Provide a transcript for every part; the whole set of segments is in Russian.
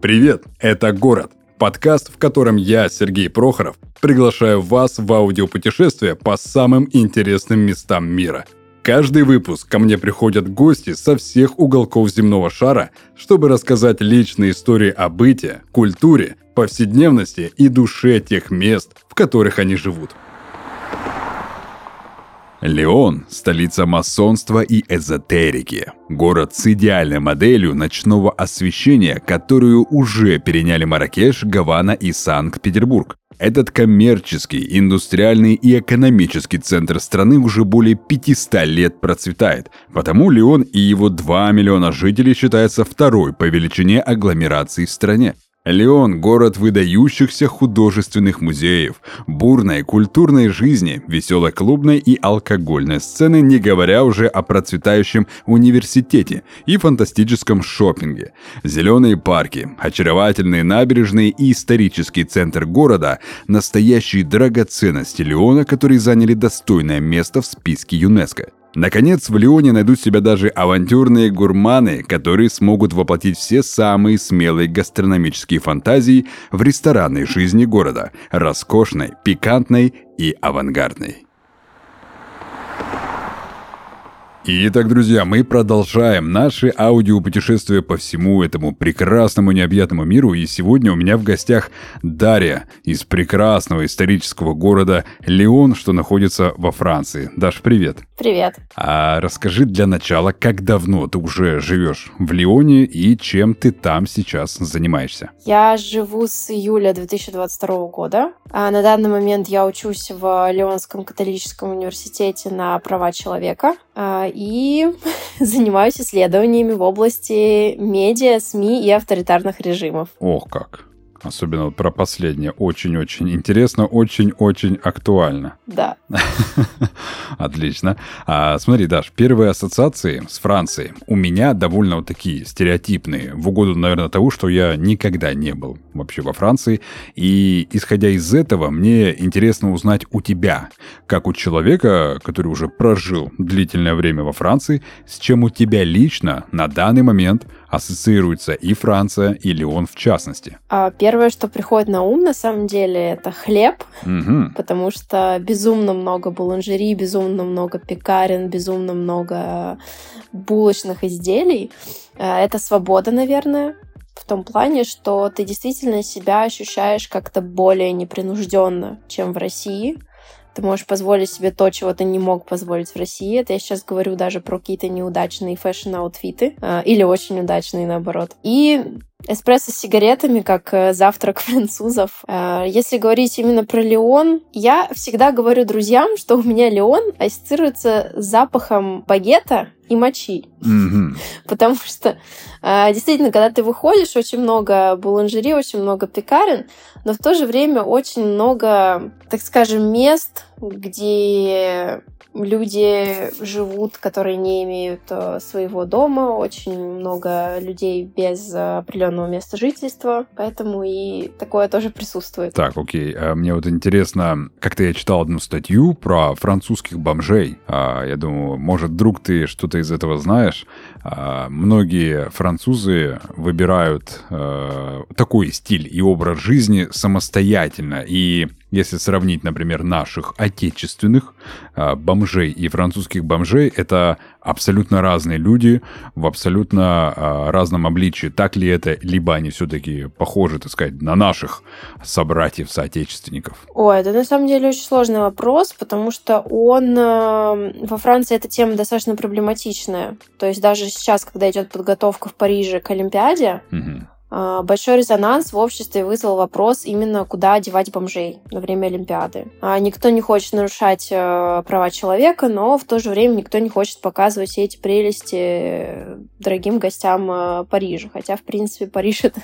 Привет, это «Город» – подкаст, в котором я, Сергей Прохоров, приглашаю вас в аудиопутешествие по самым интересным местам мира. Каждый выпуск ко мне приходят гости со всех уголков земного шара, чтобы рассказать личные истории о быте, культуре, повседневности и душе тех мест, в которых они живут. Леон – столица масонства и эзотерики. Город с идеальной моделью ночного освещения, которую уже переняли Маракеш, Гавана и Санкт-Петербург. Этот коммерческий, индустриальный и экономический центр страны уже более 500 лет процветает. Потому Леон и его 2 миллиона жителей считается второй по величине агломерации в стране. Леон – город выдающихся художественных музеев, бурной культурной жизни, веселой клубной и алкогольной сцены, не говоря уже о процветающем университете и фантастическом шопинге. Зеленые парки, очаровательные набережные и исторический центр города – настоящие драгоценности Леона, которые заняли достойное место в списке ЮНЕСКО. Наконец, в Лионе найдут себя даже авантюрные гурманы, которые смогут воплотить все самые смелые гастрономические фантазии в ресторанной жизни города, роскошной, пикантной и авангардной. Итак, друзья, мы продолжаем наши аудиопутешествия по всему этому прекрасному необъятному миру. И сегодня у меня в гостях Дарья из прекрасного исторического города Леон, что находится во Франции. Даш, привет. Привет. А расскажи для начала, как давно ты уже живешь в Лионе и чем ты там сейчас занимаешься? Я живу с июля 2022 года. А на данный момент я учусь в Лионском католическом университете на права человека а, и занимаюсь исследованиями в области медиа, СМИ и авторитарных режимов. Ох как! Особенно вот про последнее. Очень-очень интересно, очень-очень актуально. Да. Отлично. А, смотри, Даш, первые ассоциации с Францией у меня довольно вот такие стереотипные. В угоду, наверное, того, что я никогда не был вообще во Франции. И исходя из этого, мне интересно узнать у тебя, как у человека, который уже прожил длительное время во Франции, с чем у тебя лично на данный момент ассоциируется и Франция, и Леон в частности? А первое, что приходит на ум, на самом деле, это хлеб, угу. потому что безумно много буланжери, безумно много пекарен, безумно много булочных изделий. А, это свобода, наверное, в том плане, что ты действительно себя ощущаешь как-то более непринужденно, чем в России ты можешь позволить себе то, чего ты не мог позволить в России. Это я сейчас говорю даже про какие-то неудачные fashion outfit ы э, или очень удачные, наоборот. И эспрессо с сигаретами, как э, завтрак французов. Э, если говорить именно про Лион, я всегда говорю друзьям, что у меня Лион ассоциируется с запахом багета и мочи. Mm-hmm. Потому что э, действительно, когда ты выходишь, очень много буланжери, очень много пекарен, но в то же время очень много, так скажем, мест, где люди живут, которые не имеют э, своего дома, очень много людей без определенного места жительства, поэтому и такое тоже присутствует. Так, окей. А мне вот интересно, как-то я читал одну статью про французских бомжей. А, я думаю, может, вдруг ты что-то из этого знаешь. А, многие французы выбирают э, такой стиль и образ жизни самостоятельно. И если сравнить, например, наших отечественных э, бомжей и французских бомжей, это абсолютно разные люди в абсолютно э, разном обличии. Так ли это, либо они все-таки похожи, так сказать, на наших собратьев-соотечественников? Ой, это на самом деле очень сложный вопрос, потому что он э, во Франции эта тема достаточно проблематичная. То есть даже сейчас, когда идет подготовка в Париже к Олимпиаде, угу а, большой резонанс в обществе вызвал вопрос именно, куда одевать бомжей на время Олимпиады. А, никто не хочет нарушать э, права человека, но в то же время никто не хочет показывать все эти прелести дорогим гостям э, Парижа. Хотя, в принципе, Париж — это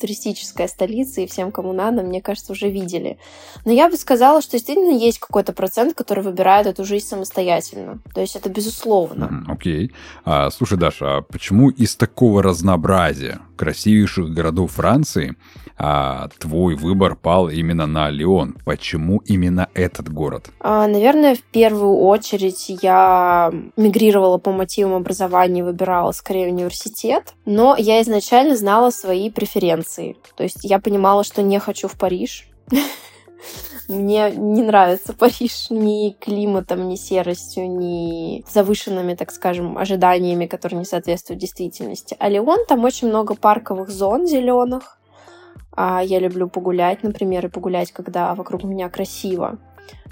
туристическая столица, и всем, кому надо, мне кажется, уже видели. Но я бы сказала, что действительно есть какой-то процент, который выбирает эту жизнь самостоятельно. То есть это безусловно. Окей. Okay. А, слушай, Даша, а почему из такого разнообразия красивейших красивых городов Франции, а твой выбор пал именно на Лион. Почему именно этот город? А, наверное, в первую очередь я мигрировала по мотивам образования, выбирала скорее университет, но я изначально знала свои преференции. То есть я понимала, что не хочу в Париж. Мне не нравится Париж ни климатом, ни серостью, ни завышенными, так скажем, ожиданиями, которые не соответствуют действительности. А Леон, там очень много парковых зон зеленых. А я люблю погулять, например, и погулять, когда вокруг меня красиво.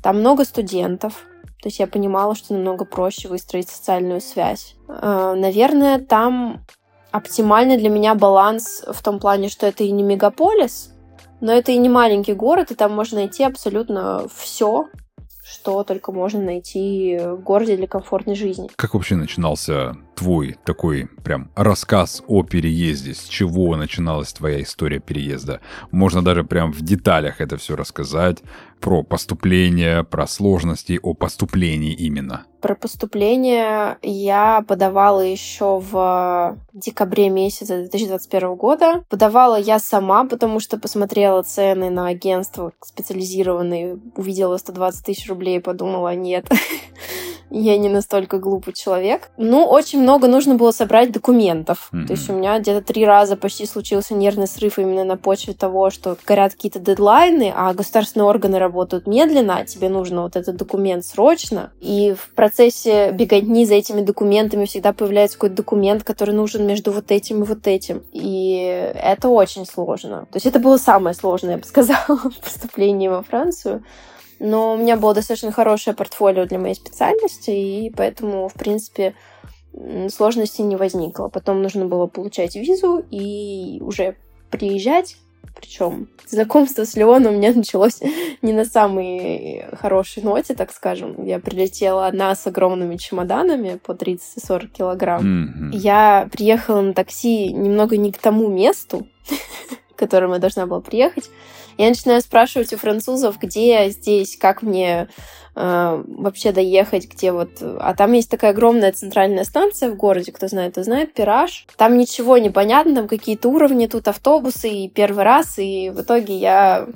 Там много студентов, то есть я понимала, что намного проще выстроить социальную связь. А, наверное, там оптимальный для меня баланс в том плане, что это и не мегаполис, но это и не маленький город, и там можно найти абсолютно все, что только можно найти в городе для комфортной жизни. Как вообще начинался твой такой прям рассказ о переезде? С чего начиналась твоя история переезда? Можно даже прям в деталях это все рассказать про поступление, про сложности о поступлении именно. Про поступление я подавала еще в декабре месяца 2021 года. Подавала я сама, потому что посмотрела цены на агентство специализированные, увидела 120 тысяч рублей и подумала, нет, я не настолько глупый человек. Ну, очень много нужно было собрать документов. Mm-hmm. То есть у меня где-то три раза почти случился нервный срыв именно на почве того, что горят какие-то дедлайны, а государственные органы работают медленно, а тебе нужно вот этот документ срочно. И в процессе беготни за этими документами всегда появляется какой-то документ, который нужен между вот этим и вот этим. И это очень сложно. То есть это было самое сложное, я бы сказала, поступление во Францию. Но у меня было достаточно хорошее портфолио для моей специальности, и поэтому, в принципе, сложностей не возникло. Потом нужно было получать визу и уже приезжать. Причем знакомство с Леоном у меня началось не на самой хорошей ноте, так скажем. Я прилетела одна с огромными чемоданами по 30-40 килограмм. Mm-hmm. Я приехала на такси немного не к тому месту, к которому я должна была приехать. Я начинаю спрашивать у французов, где здесь, как мне э, вообще доехать, где вот... А там есть такая огромная центральная станция в городе, кто знает, то знает, Пираж. Там ничего не понятно, там какие-то уровни, тут автобусы, и первый раз, и в итоге я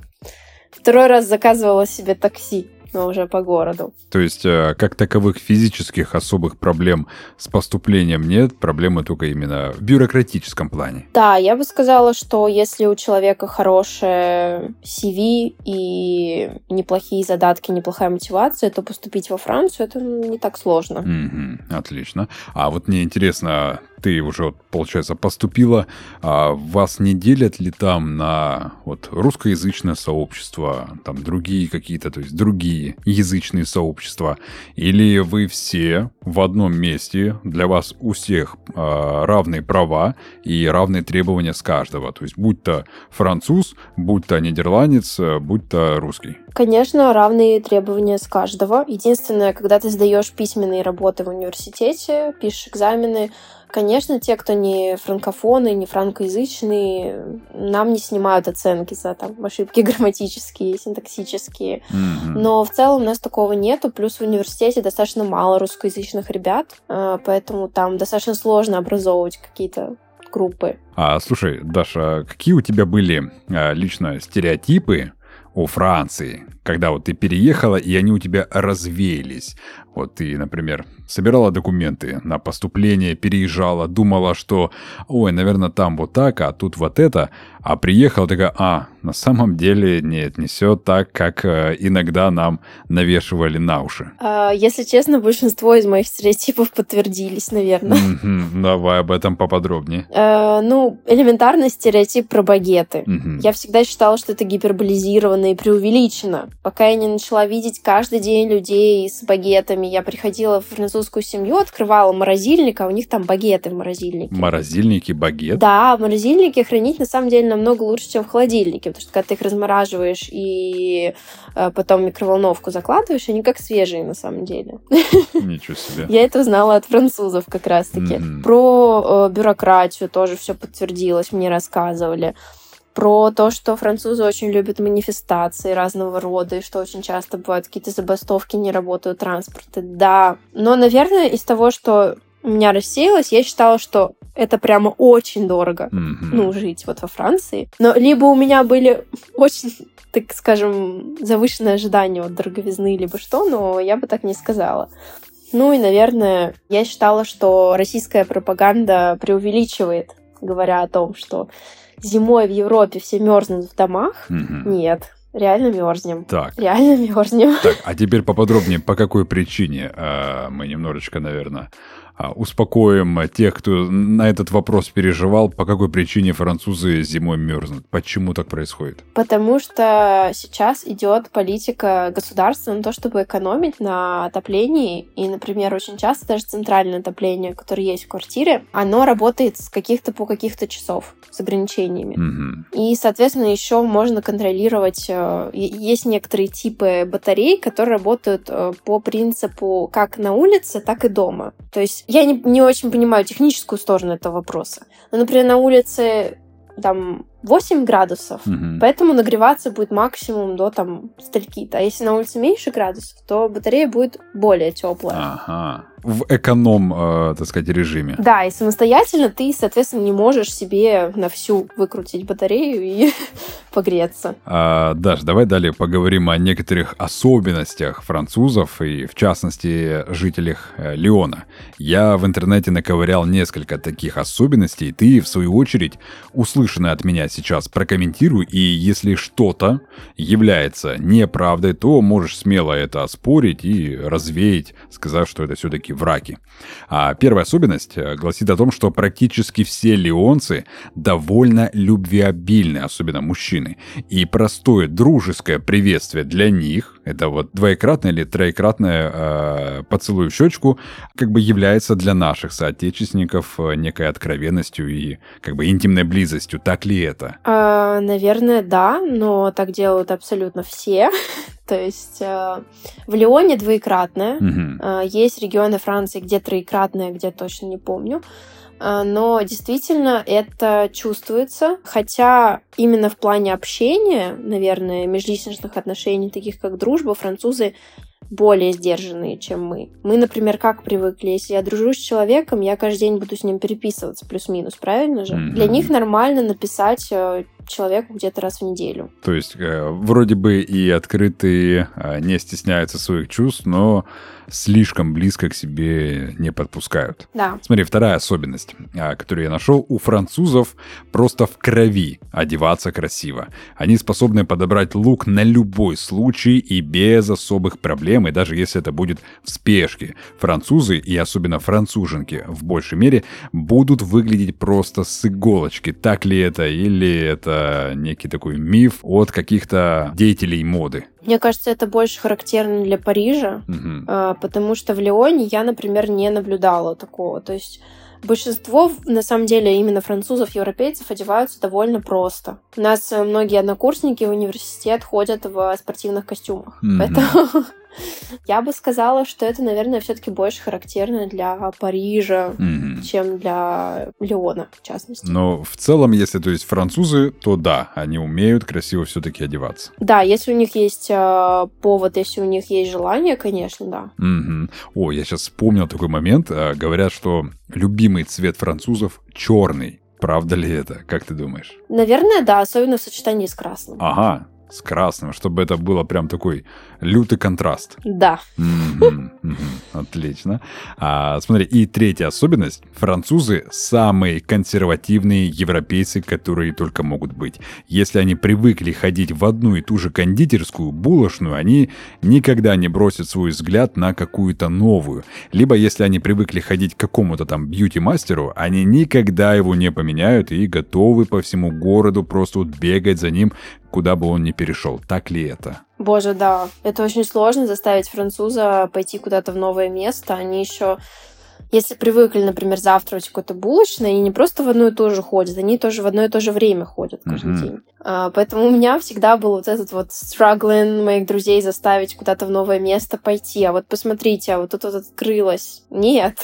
второй раз заказывала себе такси но уже по городу. То есть, э, как таковых физических особых проблем с поступлением нет, проблемы только именно в бюрократическом плане. Да, я бы сказала, что если у человека хорошее CV и неплохие задатки, неплохая мотивация, то поступить во Францию это не так сложно. Mm-hmm, отлично. А вот мне интересно, ты уже, получается, поступила, а вас не делят ли там на вот русскоязычное сообщество, там другие какие-то, то есть другие язычные сообщества, или вы все в одном месте, для вас у всех э, равные права и равные требования с каждого, то есть будь то француз, будь то нидерландец, будь то русский. Конечно, равные требования с каждого. Единственное, когда ты сдаешь письменные работы в университете, пишешь экзамены, Конечно, те, кто не франкофоны, не франкоязычные, нам не снимают оценки за там, ошибки грамматические, синтаксические. Mm-hmm. Но в целом у нас такого нету. Плюс в университете достаточно мало русскоязычных ребят, а, поэтому там достаточно сложно образовывать какие-то группы. А, слушай, Даша, какие у тебя были а, лично стереотипы о Франции, когда вот ты переехала, и они у тебя развеялись. Вот ты, например, собирала документы на поступление, переезжала, думала, что, ой, наверное, там вот так, а тут вот это, а приехала такая, а, на самом деле нет, не все так, как э, иногда нам навешивали на уши. А, если честно, большинство из моих стереотипов подтвердились, наверное. Mm-hmm, давай об этом поподробнее. А, ну, элементарный стереотип про багеты. Mm-hmm. Я всегда считала, что это гиперболизировано и преувеличено, пока я не начала видеть каждый день людей с багетами. Я приходила в французскую семью, открывала морозильник, а у них там багеты в морозильнике. Морозильники, багет? Да, в морозильнике хранить на самом деле намного лучше, чем в холодильнике, потому что когда ты их размораживаешь и э, потом микроволновку закладываешь, они как свежие на самом деле. Ничего себе. Я это узнала от французов как раз-таки. Mm-hmm. Про э, бюрократию тоже все подтвердилось, мне рассказывали про то, что французы очень любят манифестации разного рода, и что очень часто бывают какие-то забастовки, не работают транспорты. Да, но, наверное, из того, что у меня рассеялось, я считала, что Это прямо очень дорого, Мгм. ну, жить вот во Франции. Но либо у меня были очень, так скажем, завышенные ожидания от дороговизны, либо что, но я бы так не сказала. Ну и, наверное, я считала, что российская пропаганда преувеличивает, говоря о том, что зимой в Европе все мерзнут в домах. Мгм. Нет, реально мерзнем. Так, Реально мерзнем. так, а теперь поподробнее, по какой причине а, мы немножечко, наверное, успокоим тех, кто на этот вопрос переживал, по какой причине французы зимой мерзнут, почему так происходит. Потому что сейчас идет политика государства на то, чтобы экономить на отоплении. И, например, очень часто даже центральное отопление, которое есть в квартире, оно работает с каких-то по каких-то часов с ограничениями. Мгм. И, соответственно, еще можно контролировать. э, Есть некоторые типы батарей, которые работают э, по принципу как на улице, так и дома. То есть я не, не очень понимаю техническую сторону этого вопроса. Но, например, на улице там 8 градусов, Мгм. Поэтому нагреваться будет максимум до там стольки-то. А если на улице меньше градусов, то батарея будет более теплая. Ага. В эконом, э, так сказать, режиме. Да, и самостоятельно ты, соответственно, не можешь себе на всю выкрутить батарею и погреться. А, Даш, давай далее поговорим о некоторых особенностях французов и, в частности, жителях э, Лиона. Я в интернете наковырял несколько таких особенностей, ты, в свою очередь, услышанное от меня сейчас прокомментируй, и если что-то является неправдой, то можешь смело это оспорить и развеять, сказав, что это все-таки враки. А первая особенность э, гласит о том, что практически все леонцы довольно любвеобильны, особенно мужчины. И простое дружеское приветствие для них, это вот двоекратное или троекратное э, поцелуй в щечку, как бы является для наших соотечественников э, некой откровенностью и как бы интимной близостью. Так ли это? А, наверное, да, но так делают абсолютно все. То есть э, в Лионе двоекратное. Мгм. А, Есть регионы Франции, где троекратное, где точно не помню. А, Но действительно это чувствуется, хотя именно в плане общения, наверное, межличностных отношений, таких как дружба, французы более сдержанные, чем мы. Мы, например, как привыкли, если я дружу с человеком, я каждый день буду с ним переписываться, плюс-минус, правильно же? Для них нормально написать э, человеку где-то раз в неделю. То есть э, вроде бы и открытые, э, не стесняются своих чувств, но слишком близко к себе не подпускают. Да. Смотри, вторая особенность, а, которую я нашел, у французов просто в крови одеваться красиво. Они способны подобрать лук на любой случай и без особых проблем, и даже если это будет в спешке. Французы, и особенно француженки в большей мере, будут выглядеть просто с иголочки. Так ли это, или это некий такой миф от каких-то деятелей моды? Мне кажется, это больше характерно для Парижа. А, потому что в Лионе я, например, не наблюдала такого. То есть большинство, на самом деле, именно французов, европейцев одеваются довольно просто. У нас э, многие однокурсники в университет ходят в спортивных костюмах. Мгм. Поэтому я бы сказала, что это, наверное, все-таки больше характерно для Парижа, Чем для Леона, в частности. Но в целом, если то есть французы, то да, они умеют красиво все-таки одеваться. Да, если у них есть э, повод, если у них есть желание, конечно, да. Мгм. О, я сейчас вспомнил такой момент. А, Говорят, что любимый цвет французов черный. Правда ли это? Как ты думаешь? Наверное, да, особенно в сочетании с красным. Ага, с красным, чтобы это было прям такой лютый контраст. Да. Отлично. А, смотри, и третья особенность. Французы самые консервативные европейцы, которые только могут быть. Если они привыкли ходить в одну и ту же кондитерскую, булочную, они никогда не бросят свой взгляд на какую-то новую. Либо если они привыкли ходить к какому-то там бьюти-мастеру, они никогда его не поменяют и готовы по всему городу просто вот бегать за ним, куда бы он ни перешел. Так ли это? Боже, да. Это очень сложно заставить француза пойти куда-то в новое место. Они еще, если привыкли, например, завтракать какой-то булочной, они не просто в одно и то же ходят, они тоже в одно и то же время ходят каждый Мгм. день. А, поэтому у меня всегда был вот этот вот struggling моих друзей заставить куда-то в новое место пойти. А вот посмотрите, а вот тут вот открылось. Нет.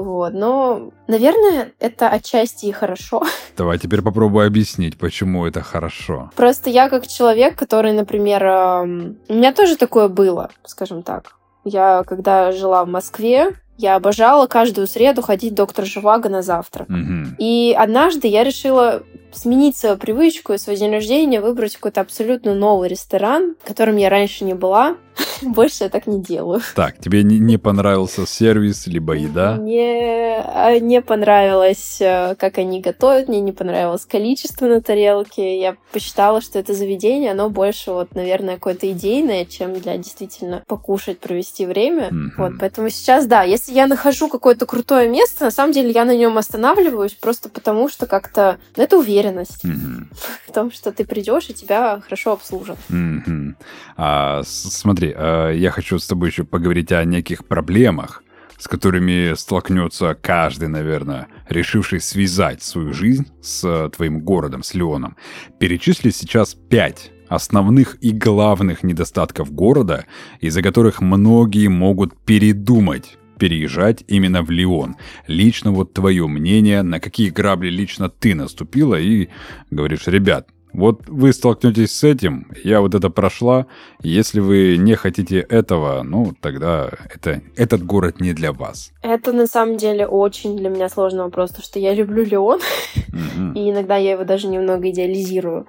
Вот. Но, наверное, это отчасти и хорошо. Давай теперь попробуй объяснить, почему это хорошо. Просто я как человек, который, например, у меня тоже такое было, скажем так. Я, когда жила в Москве, Я обожала каждую среду ходить доктор Живаго на завтрак. Мгм. И однажды я решила сменить свою привычку и свой день рождения выбрать какой-то абсолютно новый ресторан, в котором я раньше не была. Больше я так не делаю. Так, тебе не, не понравился сервис, либо еда? Мне а, не понравилось, э, как они готовят, мне не понравилось количество на тарелке. Я посчитала, что это заведение, оно больше, вот, наверное, какое-то идейное, чем для действительно покушать, провести время. Мгм. Вот, поэтому сейчас, да, если я нахожу какое-то крутое место, на самом деле я на нем останавливаюсь просто потому, что как-то ну, это уверенность Мгм. в том, что ты придешь и тебя хорошо обслужат. Мгм. А, смотри, а, я хочу с тобой еще поговорить о неких проблемах, с которыми столкнется каждый, наверное, решивший связать свою жизнь с э, твоим городом, с Леоном. Перечисли сейчас пять основных и главных недостатков города, из-за которых многие могут передумать переезжать именно в Лион. Лично вот твое мнение, на какие грабли лично ты наступила и говоришь, ребят, вот вы столкнетесь с этим, я вот это прошла. Если вы не хотите этого, ну, тогда это, этот город не для вас. Это на самом деле очень для меня сложный вопрос, потому что я люблю Леон, и иногда я его даже немного идеализирую.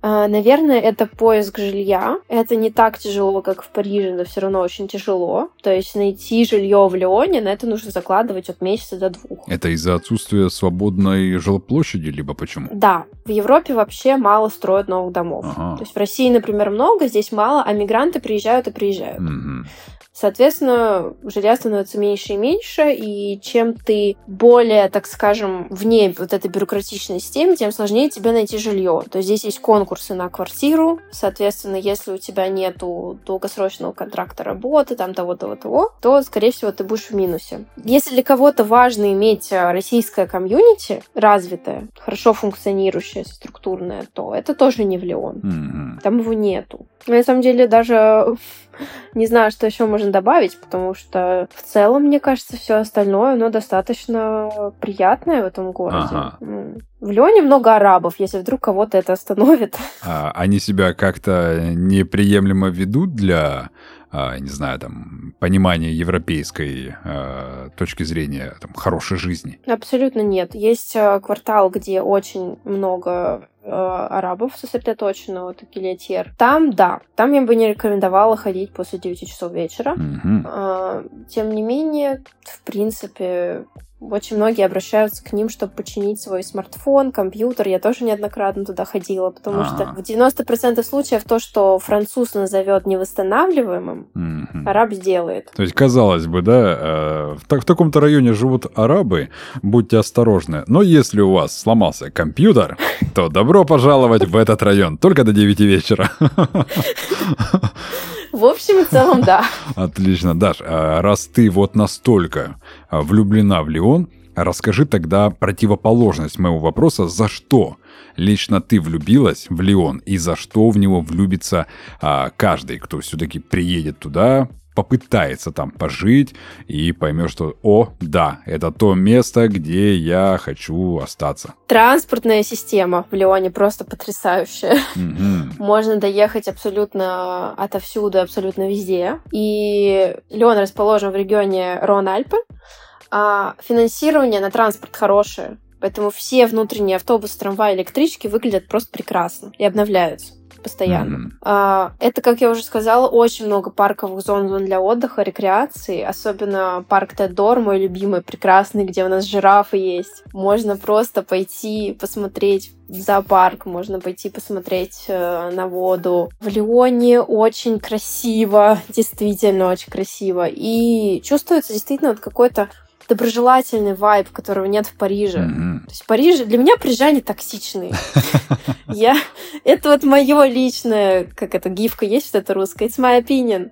А, Наверное, это поиск жилья. Это не так тяжело, как в Париже, но все равно очень тяжело. То есть найти жилье в Леоне, на это нужно закладывать от месяца до двух. Это из-за отсутствия свободной жилплощади, либо почему? Да, в Европе вообще мало строят новых домов. Ага. То есть в России, например, много, здесь мало, а мигранты приезжают и приезжают. Мгм. Соответственно, жилья становится меньше и меньше, и чем ты более, так скажем, вне вот этой бюрократичной системы, тем сложнее тебе найти жилье. То есть здесь есть конкурсы на квартиру, соответственно, если у тебя нету долгосрочного контракта работы, там того, того, того, то, скорее всего, ты будешь в минусе. Если для кого-то важно иметь а, российское комьюнити, развитое, хорошо функционирующее, структурное, то это тоже не в Леон. Мгм. Там его нету. На самом деле даже не знаю, что еще можно добавить, потому что в целом, мне кажется, все остальное, оно достаточно приятное в этом городе. Ага. М. В Леоне много арабов, если вдруг кого-то это остановит. А они себя как-то неприемлемо ведут для, не знаю, там, понимания европейской а, точки зрения там, хорошей жизни? Абсолютно нет. Есть э, квартал, где очень много э, арабов сосредоточено, вот Гильотьер. Там, да, там я бы не рекомендовала ходить после 9 часов вечера. Мгм. А, Тем не менее, в принципе, очень многие обращаются к ним, чтобы починить свой смартфон, компьютер. Я тоже неоднократно туда ходила, потому что Ага. в 90% случаев то, что француз назовет невосстанавливаемым, Мгм. араб сделает. То есть, казалось бы, да, э, в, так- в таком-то районе живут арабы, будьте осторожны. Но если у вас сломался компьютер, то добро пожаловать в этот район, только до 9 вечера. В общем и целом, да. Отлично, Даш, а раз ты вот настолько а, влюблена в Леон, расскажи тогда противоположность моего вопроса, за что лично ты влюбилась в Леон? И за что в него влюбится а, каждый, кто все-таки приедет туда, попытается там пожить и поймет, что, о, да, это то место, где я хочу остаться. Транспортная система в Лионе просто потрясающая. Мгм. Можно доехать абсолютно отовсюду, абсолютно везде. И Леон расположен в регионе Рон-Альпы. А финансирование на транспорт хорошее. Поэтому все внутренние автобусы, трамваи, электрички выглядят просто прекрасно и обновляются постоянно. Мгм. А, Это, как я уже сказала, очень много парковых зон зон для отдыха, рекреации. Особенно парк Тедор, мой любимый, прекрасный, где у нас жирафы есть. Можно просто пойти посмотреть в зоопарк, можно пойти посмотреть э, на воду. В Лионе очень красиво, действительно очень красиво. И чувствуется действительно вот какой-то доброжелательный вайб, которого нет в Париже. Мгм. То есть Париж, для меня парижане токсичные. Я, это вот мое личное, как это, гифка есть вот эта русская, it's my opinion.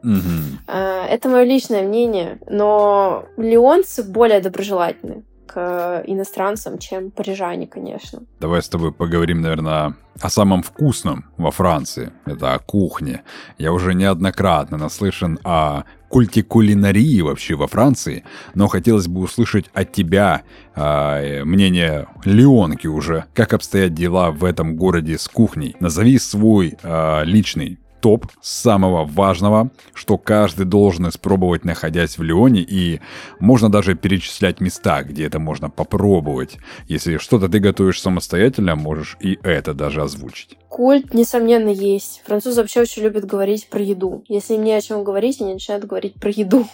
А, Это мое личное мнение, но леонцы более доброжелательны к иностранцам, чем парижане, конечно. Давай с тобой поговорим, наверное, о самом вкусном во Франции. Это о кухне. Я уже неоднократно наслышан о культе кулинарии вообще во Франции, но хотелось бы услышать от тебя а, э, мнение Леонки уже. Как обстоят дела в этом городе с кухней? Назови свой а, личный топ самого важного, что каждый должен испробовать, находясь в Лионе, и можно даже перечислять места, где это можно попробовать. Если что-то ты готовишь самостоятельно, можешь и это даже озвучить. Культ, несомненно, есть. Французы вообще очень любят говорить про еду. Если им не о чем говорить, они начинают говорить про еду.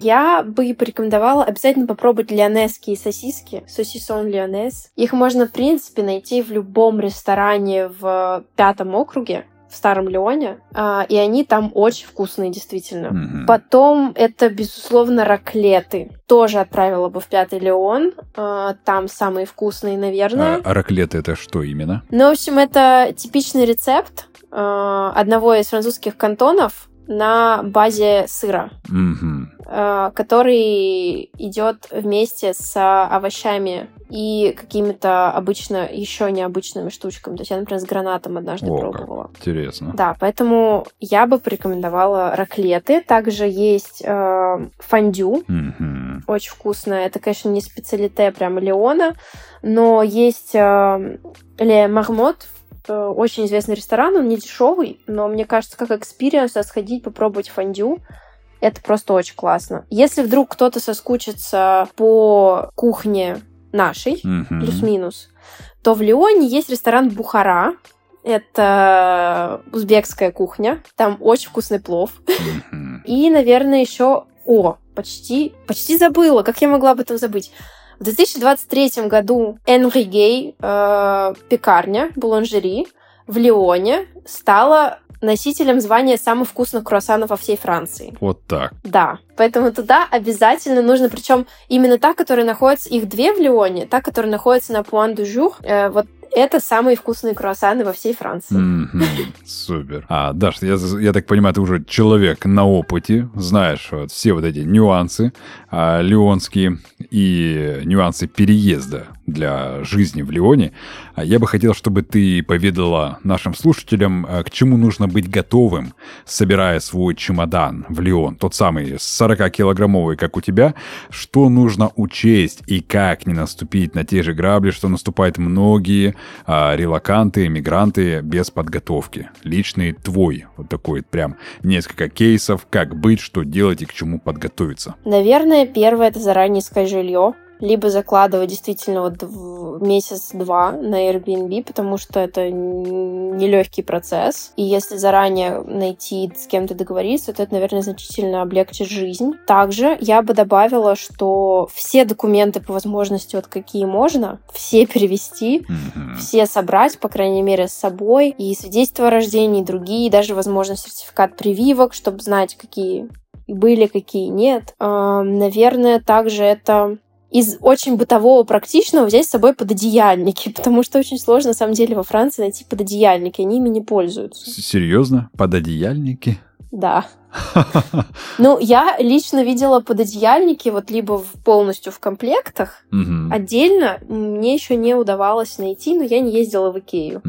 Я бы порекомендовала обязательно попробовать лионесские сосиски, сосисон лионес. Их можно, в принципе, найти в любом ресторане в пятом округе, в Старом Леоне, А, и они там очень вкусные, действительно. Мгм. Потом это, безусловно, раклеты. Тоже отправила бы в Пятый Леон. А, Там самые вкусные, наверное. А, а раклеты это что именно? Ну, в общем, это типичный рецепт э, одного из французских кантонов на базе сыра, э, который идет вместе с овощами и какими-то обычно еще необычными штучками. То есть я, например, с гранатом однажды О, как. пробовала. Интересно. Да, поэтому я бы порекомендовала раклеты. Также есть э, фондю, Мгм. очень вкусное. Это, конечно, не spécialité прямо Лиона, но есть э, Les Marmottes, э, очень известный ресторан, он не дешевый, но мне кажется, как experience а сходить, попробовать фондю, это просто очень классно. Если вдруг кто-то соскучится по кухне нашей, Мгм. плюс-минус, то в Лионе есть ресторан Бухара. Это узбекская кухня. Там очень вкусный плов. Мгм. И, наверное, еще... О, почти, почти забыла. Как я могла об этом забыть? В 2023 году Энри Гей, э, пекарня, буланжери в Лионе стала носителем звания самых вкусных круассанов во всей Франции. Вот так. Да, поэтому туда обязательно нужно, причем именно та, которая находится, их две в Лионе, та, которая находится на Пуан du Jour, э, вот это самые вкусные круассаны во всей Франции. Супер. А, Даш, я, я так понимаю, ты уже человек на опыте, знаешь вот все вот эти нюансы а, леонские и нюансы переезда для жизни в Лионе. А Я бы хотел, чтобы ты поведала нашим слушателям, а, к чему нужно быть готовым, собирая свой чемодан в Лион, тот самый 40-килограммовый, как у тебя, что нужно учесть и как не наступить на те же грабли, что наступают многие а, релаканты, мигранты без подготовки. Личный твой, вот такой вот прям несколько кейсов, как быть, что делать и к чему подготовиться. Наверное, первое это заранее искать жилье, либо закладывать действительно вот месяц-два на Airbnb, потому что это нелегкий процесс. И если заранее найти с кем-то договориться, то это, наверное, значительно облегчит жизнь. Также я бы добавила, что все документы по возможности, вот какие можно, все перевести, все собрать, по крайней мере, с собой, и свидетельство о рождении, и другие, даже, возможно, сертификат прививок, чтобы знать, какие были, какие нет. Наверное, также это из очень бытового, практичного взять с собой пододеяльники, потому что очень сложно, на самом деле, во Франции найти пододеяльники, они ими не пользуются. Серьезно? Пододеяльники? Да. Ну, я лично видела пододеяльники вот либо в- полностью в комплектах, отдельно мне еще не удавалось найти, но я не ездила в Икею.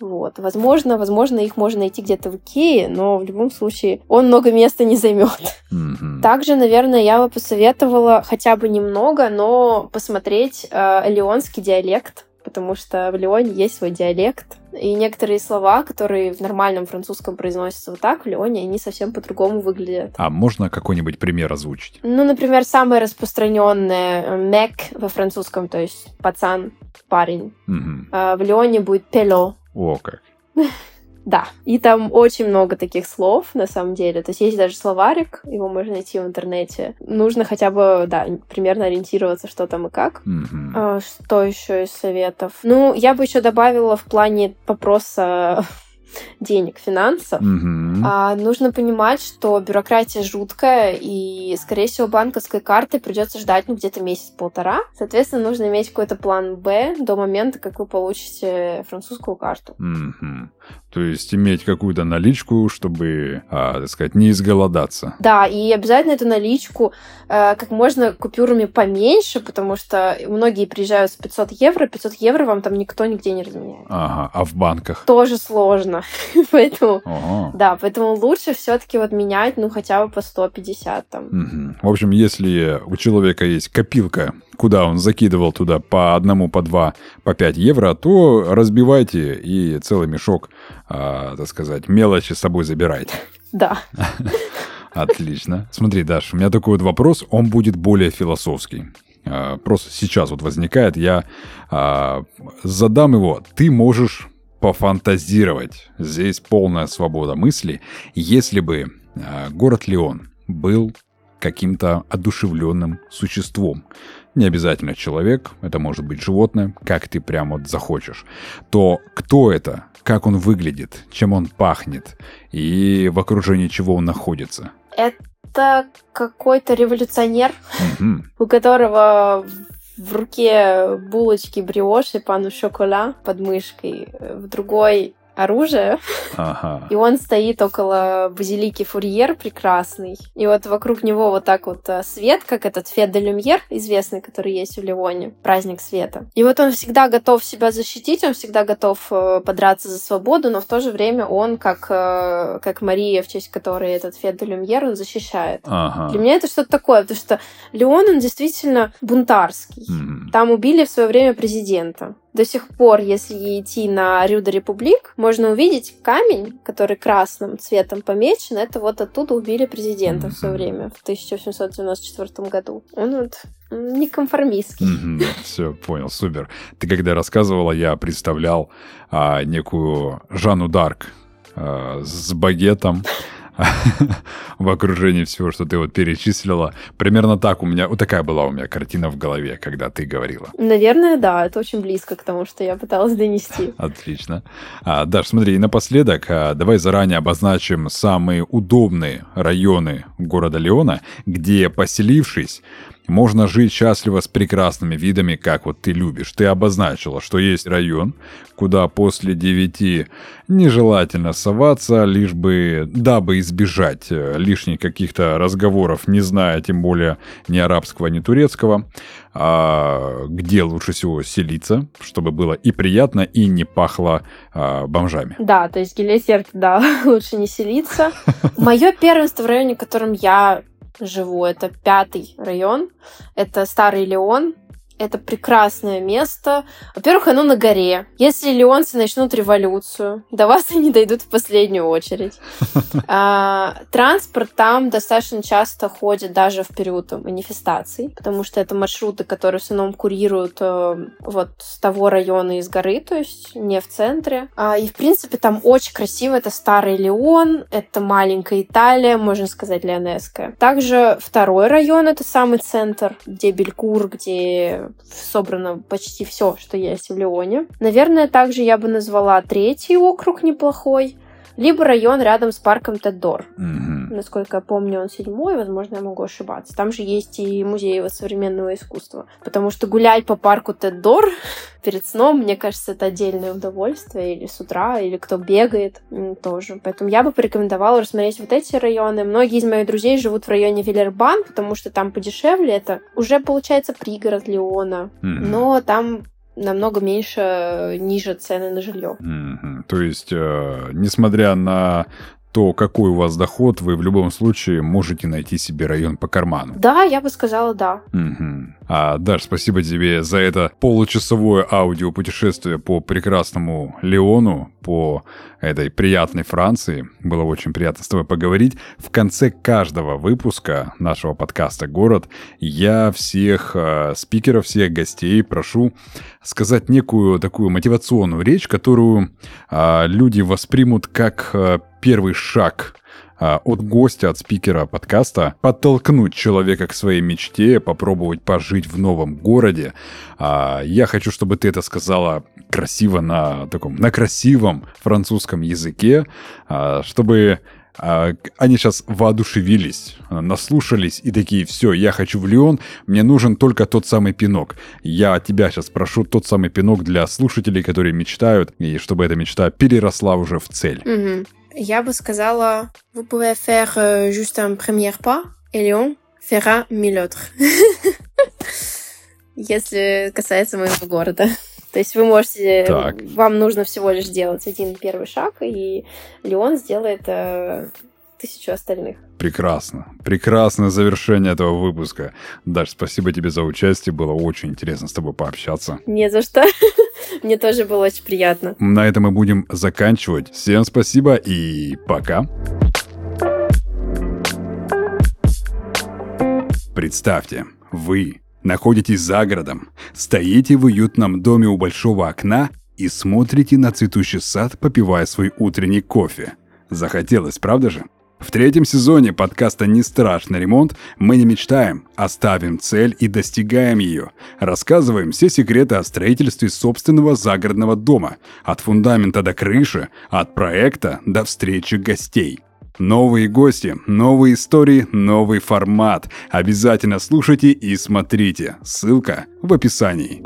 Вот. Возможно, возможно, их можно найти где-то в Икее, но в любом случае он много места не займет. Также, наверное, я бы посоветовала хотя бы немного, но посмотреть э, леонский диалект, потому что в Леоне есть свой диалект. И некоторые слова, которые в нормальном французском произносятся вот так, в Леоне они совсем по-другому выглядят. А можно какой-нибудь пример озвучить? Ну, например, самое распространенное мек во французском, то есть пацан, парень. Мгм. А в Леоне будет пело. О, как. Да, и там очень много таких слов, на самом деле. То есть есть даже словарик, его можно найти в интернете. Нужно хотя бы, да, примерно ориентироваться, что там и как. Мгм. А, Что еще из советов? Ну, я бы еще добавила в плане вопроса денег, финансов. Мгм. А, нужно понимать, что бюрократия жуткая, и, скорее всего, банковской карты придется ждать ну, где-то месяц-полтора. Соответственно, нужно иметь какой-то план Б до момента, как вы получите французскую карту. Мгм. То есть иметь какую-то наличку, чтобы, а, так сказать, не изголодаться. Да, и обязательно эту наличку э, как можно купюрами поменьше, потому что многие приезжают с 500 евро, 500 евро вам там никто нигде не разменяет. Ага, а в банках? Тоже сложно, поэтому... Ага. Да, поэтому лучше все-таки вот менять, ну, хотя бы по 150 там. Мгм. В общем, если у человека есть копилка куда он закидывал туда по одному, по два, по пять евро, то разбивайте и целый мешок, а, так сказать, мелочи с собой забирайте. Да. Отлично. Смотри, Даш, у меня такой вот вопрос, он будет более философский. А, просто сейчас вот возникает, я а, задам его. Ты можешь пофантазировать. Здесь полная свобода мысли. Если бы а, город Леон был каким-то одушевленным существом, не обязательно человек, это может быть животное, как ты прям вот захочешь, то кто это, как он выглядит, чем он пахнет и в окружении чего он находится? Это какой-то революционер, у которого в руке булочки бриоши, пану шокола под мышкой, в другой оружие. Ага. И он стоит около базилики Фурьер прекрасный. И вот вокруг него вот так вот э, свет, как этот Фет де Люмьер, известный, который есть в Ливоне, праздник света. И вот он всегда готов себя защитить, он всегда готов э, подраться за свободу, но в то же время он, как, э, как Мария, в честь которой этот Фет де Люмьер, он защищает. Ага. Для меня это что-то такое, потому что Леон, он действительно бунтарский. Mm. Там убили в свое время президента. До сих пор, если идти на Рю де Републик, можно увидеть камень, который красным цветом помечен. Это вот оттуда убили президента в свое время, в 1894 году. Он вот неконформистский. Mm-hmm. Все, понял, супер. Ты когда рассказывала, я представлял а, некую Жанну Дарк а, с багетом, в окружении всего, что ты вот перечислила. Примерно так у меня, вот такая была у меня картина в голове, когда ты говорила. Наверное, да, это очень близко к тому, что я пыталась донести. Отлично. А, Даш, смотри, и напоследок, а, давай заранее обозначим самые удобные районы города Леона, где, поселившись, можно жить счастливо с прекрасными видами, как вот ты любишь. Ты обозначила, что есть район, куда после девяти нежелательно соваться, лишь бы, дабы избежать э, лишних каких-то разговоров, не зная тем более ни арабского, ни турецкого, а где лучше всего селиться, чтобы было и приятно, и не пахло а, бомжами. Да, то есть Гелесерт, да, лучше не селиться. Мое первенство в районе, в котором я живу. Это пятый район. Это Старый Леон. Это прекрасное место. Во-первых, оно на горе. Если леонцы начнут революцию, до вас они дойдут в последнюю очередь. А, транспорт там достаточно часто ходит даже в период манифестаций, потому что это маршруты, которые в основном курируют э, вот с того района из горы, то есть не в центре. А, и, в принципе, там очень красиво. Это старый Леон, это маленькая Италия, можно сказать, леонесская. Также второй район — это самый центр, где Белькур, где собрано почти все, что есть в Леоне. Наверное, также я бы назвала третий округ неплохой либо район рядом с парком Теддор. Mm-hmm. Насколько я помню, он седьмой, возможно, я могу ошибаться. Там же есть и музей современного искусства. Потому что гулять по парку Теддор перед сном, мне кажется, это отдельное удовольствие. Или с утра, или кто бегает тоже. Поэтому я бы порекомендовала рассмотреть вот эти районы. Многие из моих друзей живут в районе Виллербан, потому что там подешевле. Это уже, получается, пригород Леона. Mm-hmm. Но там намного меньше, э, ниже цены на жилье. Mm-hmm. То есть, э, несмотря на то какой у вас доход, вы в любом случае можете найти себе район по карману. Да, я бы сказала да. Угу. А, Даш, спасибо тебе за это получасовое аудиопутешествие по прекрасному Леону, по этой приятной Франции. Было очень приятно с тобой поговорить. В конце каждого выпуска нашего подкаста «Город» я всех э, спикеров, всех гостей прошу сказать некую такую мотивационную речь, которую э, люди воспримут как э, первый шаг а, от гостя, от спикера подкаста, подтолкнуть человека к своей мечте, попробовать пожить в новом городе. А, я хочу, чтобы ты это сказала красиво на таком, на красивом французском языке, а, чтобы они сейчас воодушевились, наслушались и такие, все, я хочу в Лион, мне нужен только тот самый пинок. Я тебя сейчас прошу тот самый пинок для слушателей, которые мечтают, и чтобы эта мечта переросла уже в цель. Mm-hmm. Я бы сказала, vous pouvez faire euh, juste un premier pas, et Léon fera mille autres. Если касается моего города. То есть вы можете, так. вам нужно всего лишь сделать один первый шаг, и Леон сделает э, тысячу остальных. Прекрасно. Прекрасное завершение этого выпуска. Даш, спасибо тебе за участие. Было очень интересно с тобой пообщаться. Не за что. Мне тоже было очень приятно. На этом мы будем заканчивать. Всем спасибо и пока. Представьте, вы находитесь за городом, стоите в уютном доме у большого окна и смотрите на цветущий сад, попивая свой утренний кофе. Захотелось, правда же? В третьем сезоне подкаста «Не страшный ремонт» мы не мечтаем, а ставим цель и достигаем ее. Рассказываем все секреты о строительстве собственного загородного дома, от фундамента до крыши, от проекта до встречи гостей. Новые гости, новые истории, новый формат. Обязательно слушайте и смотрите. Ссылка в описании.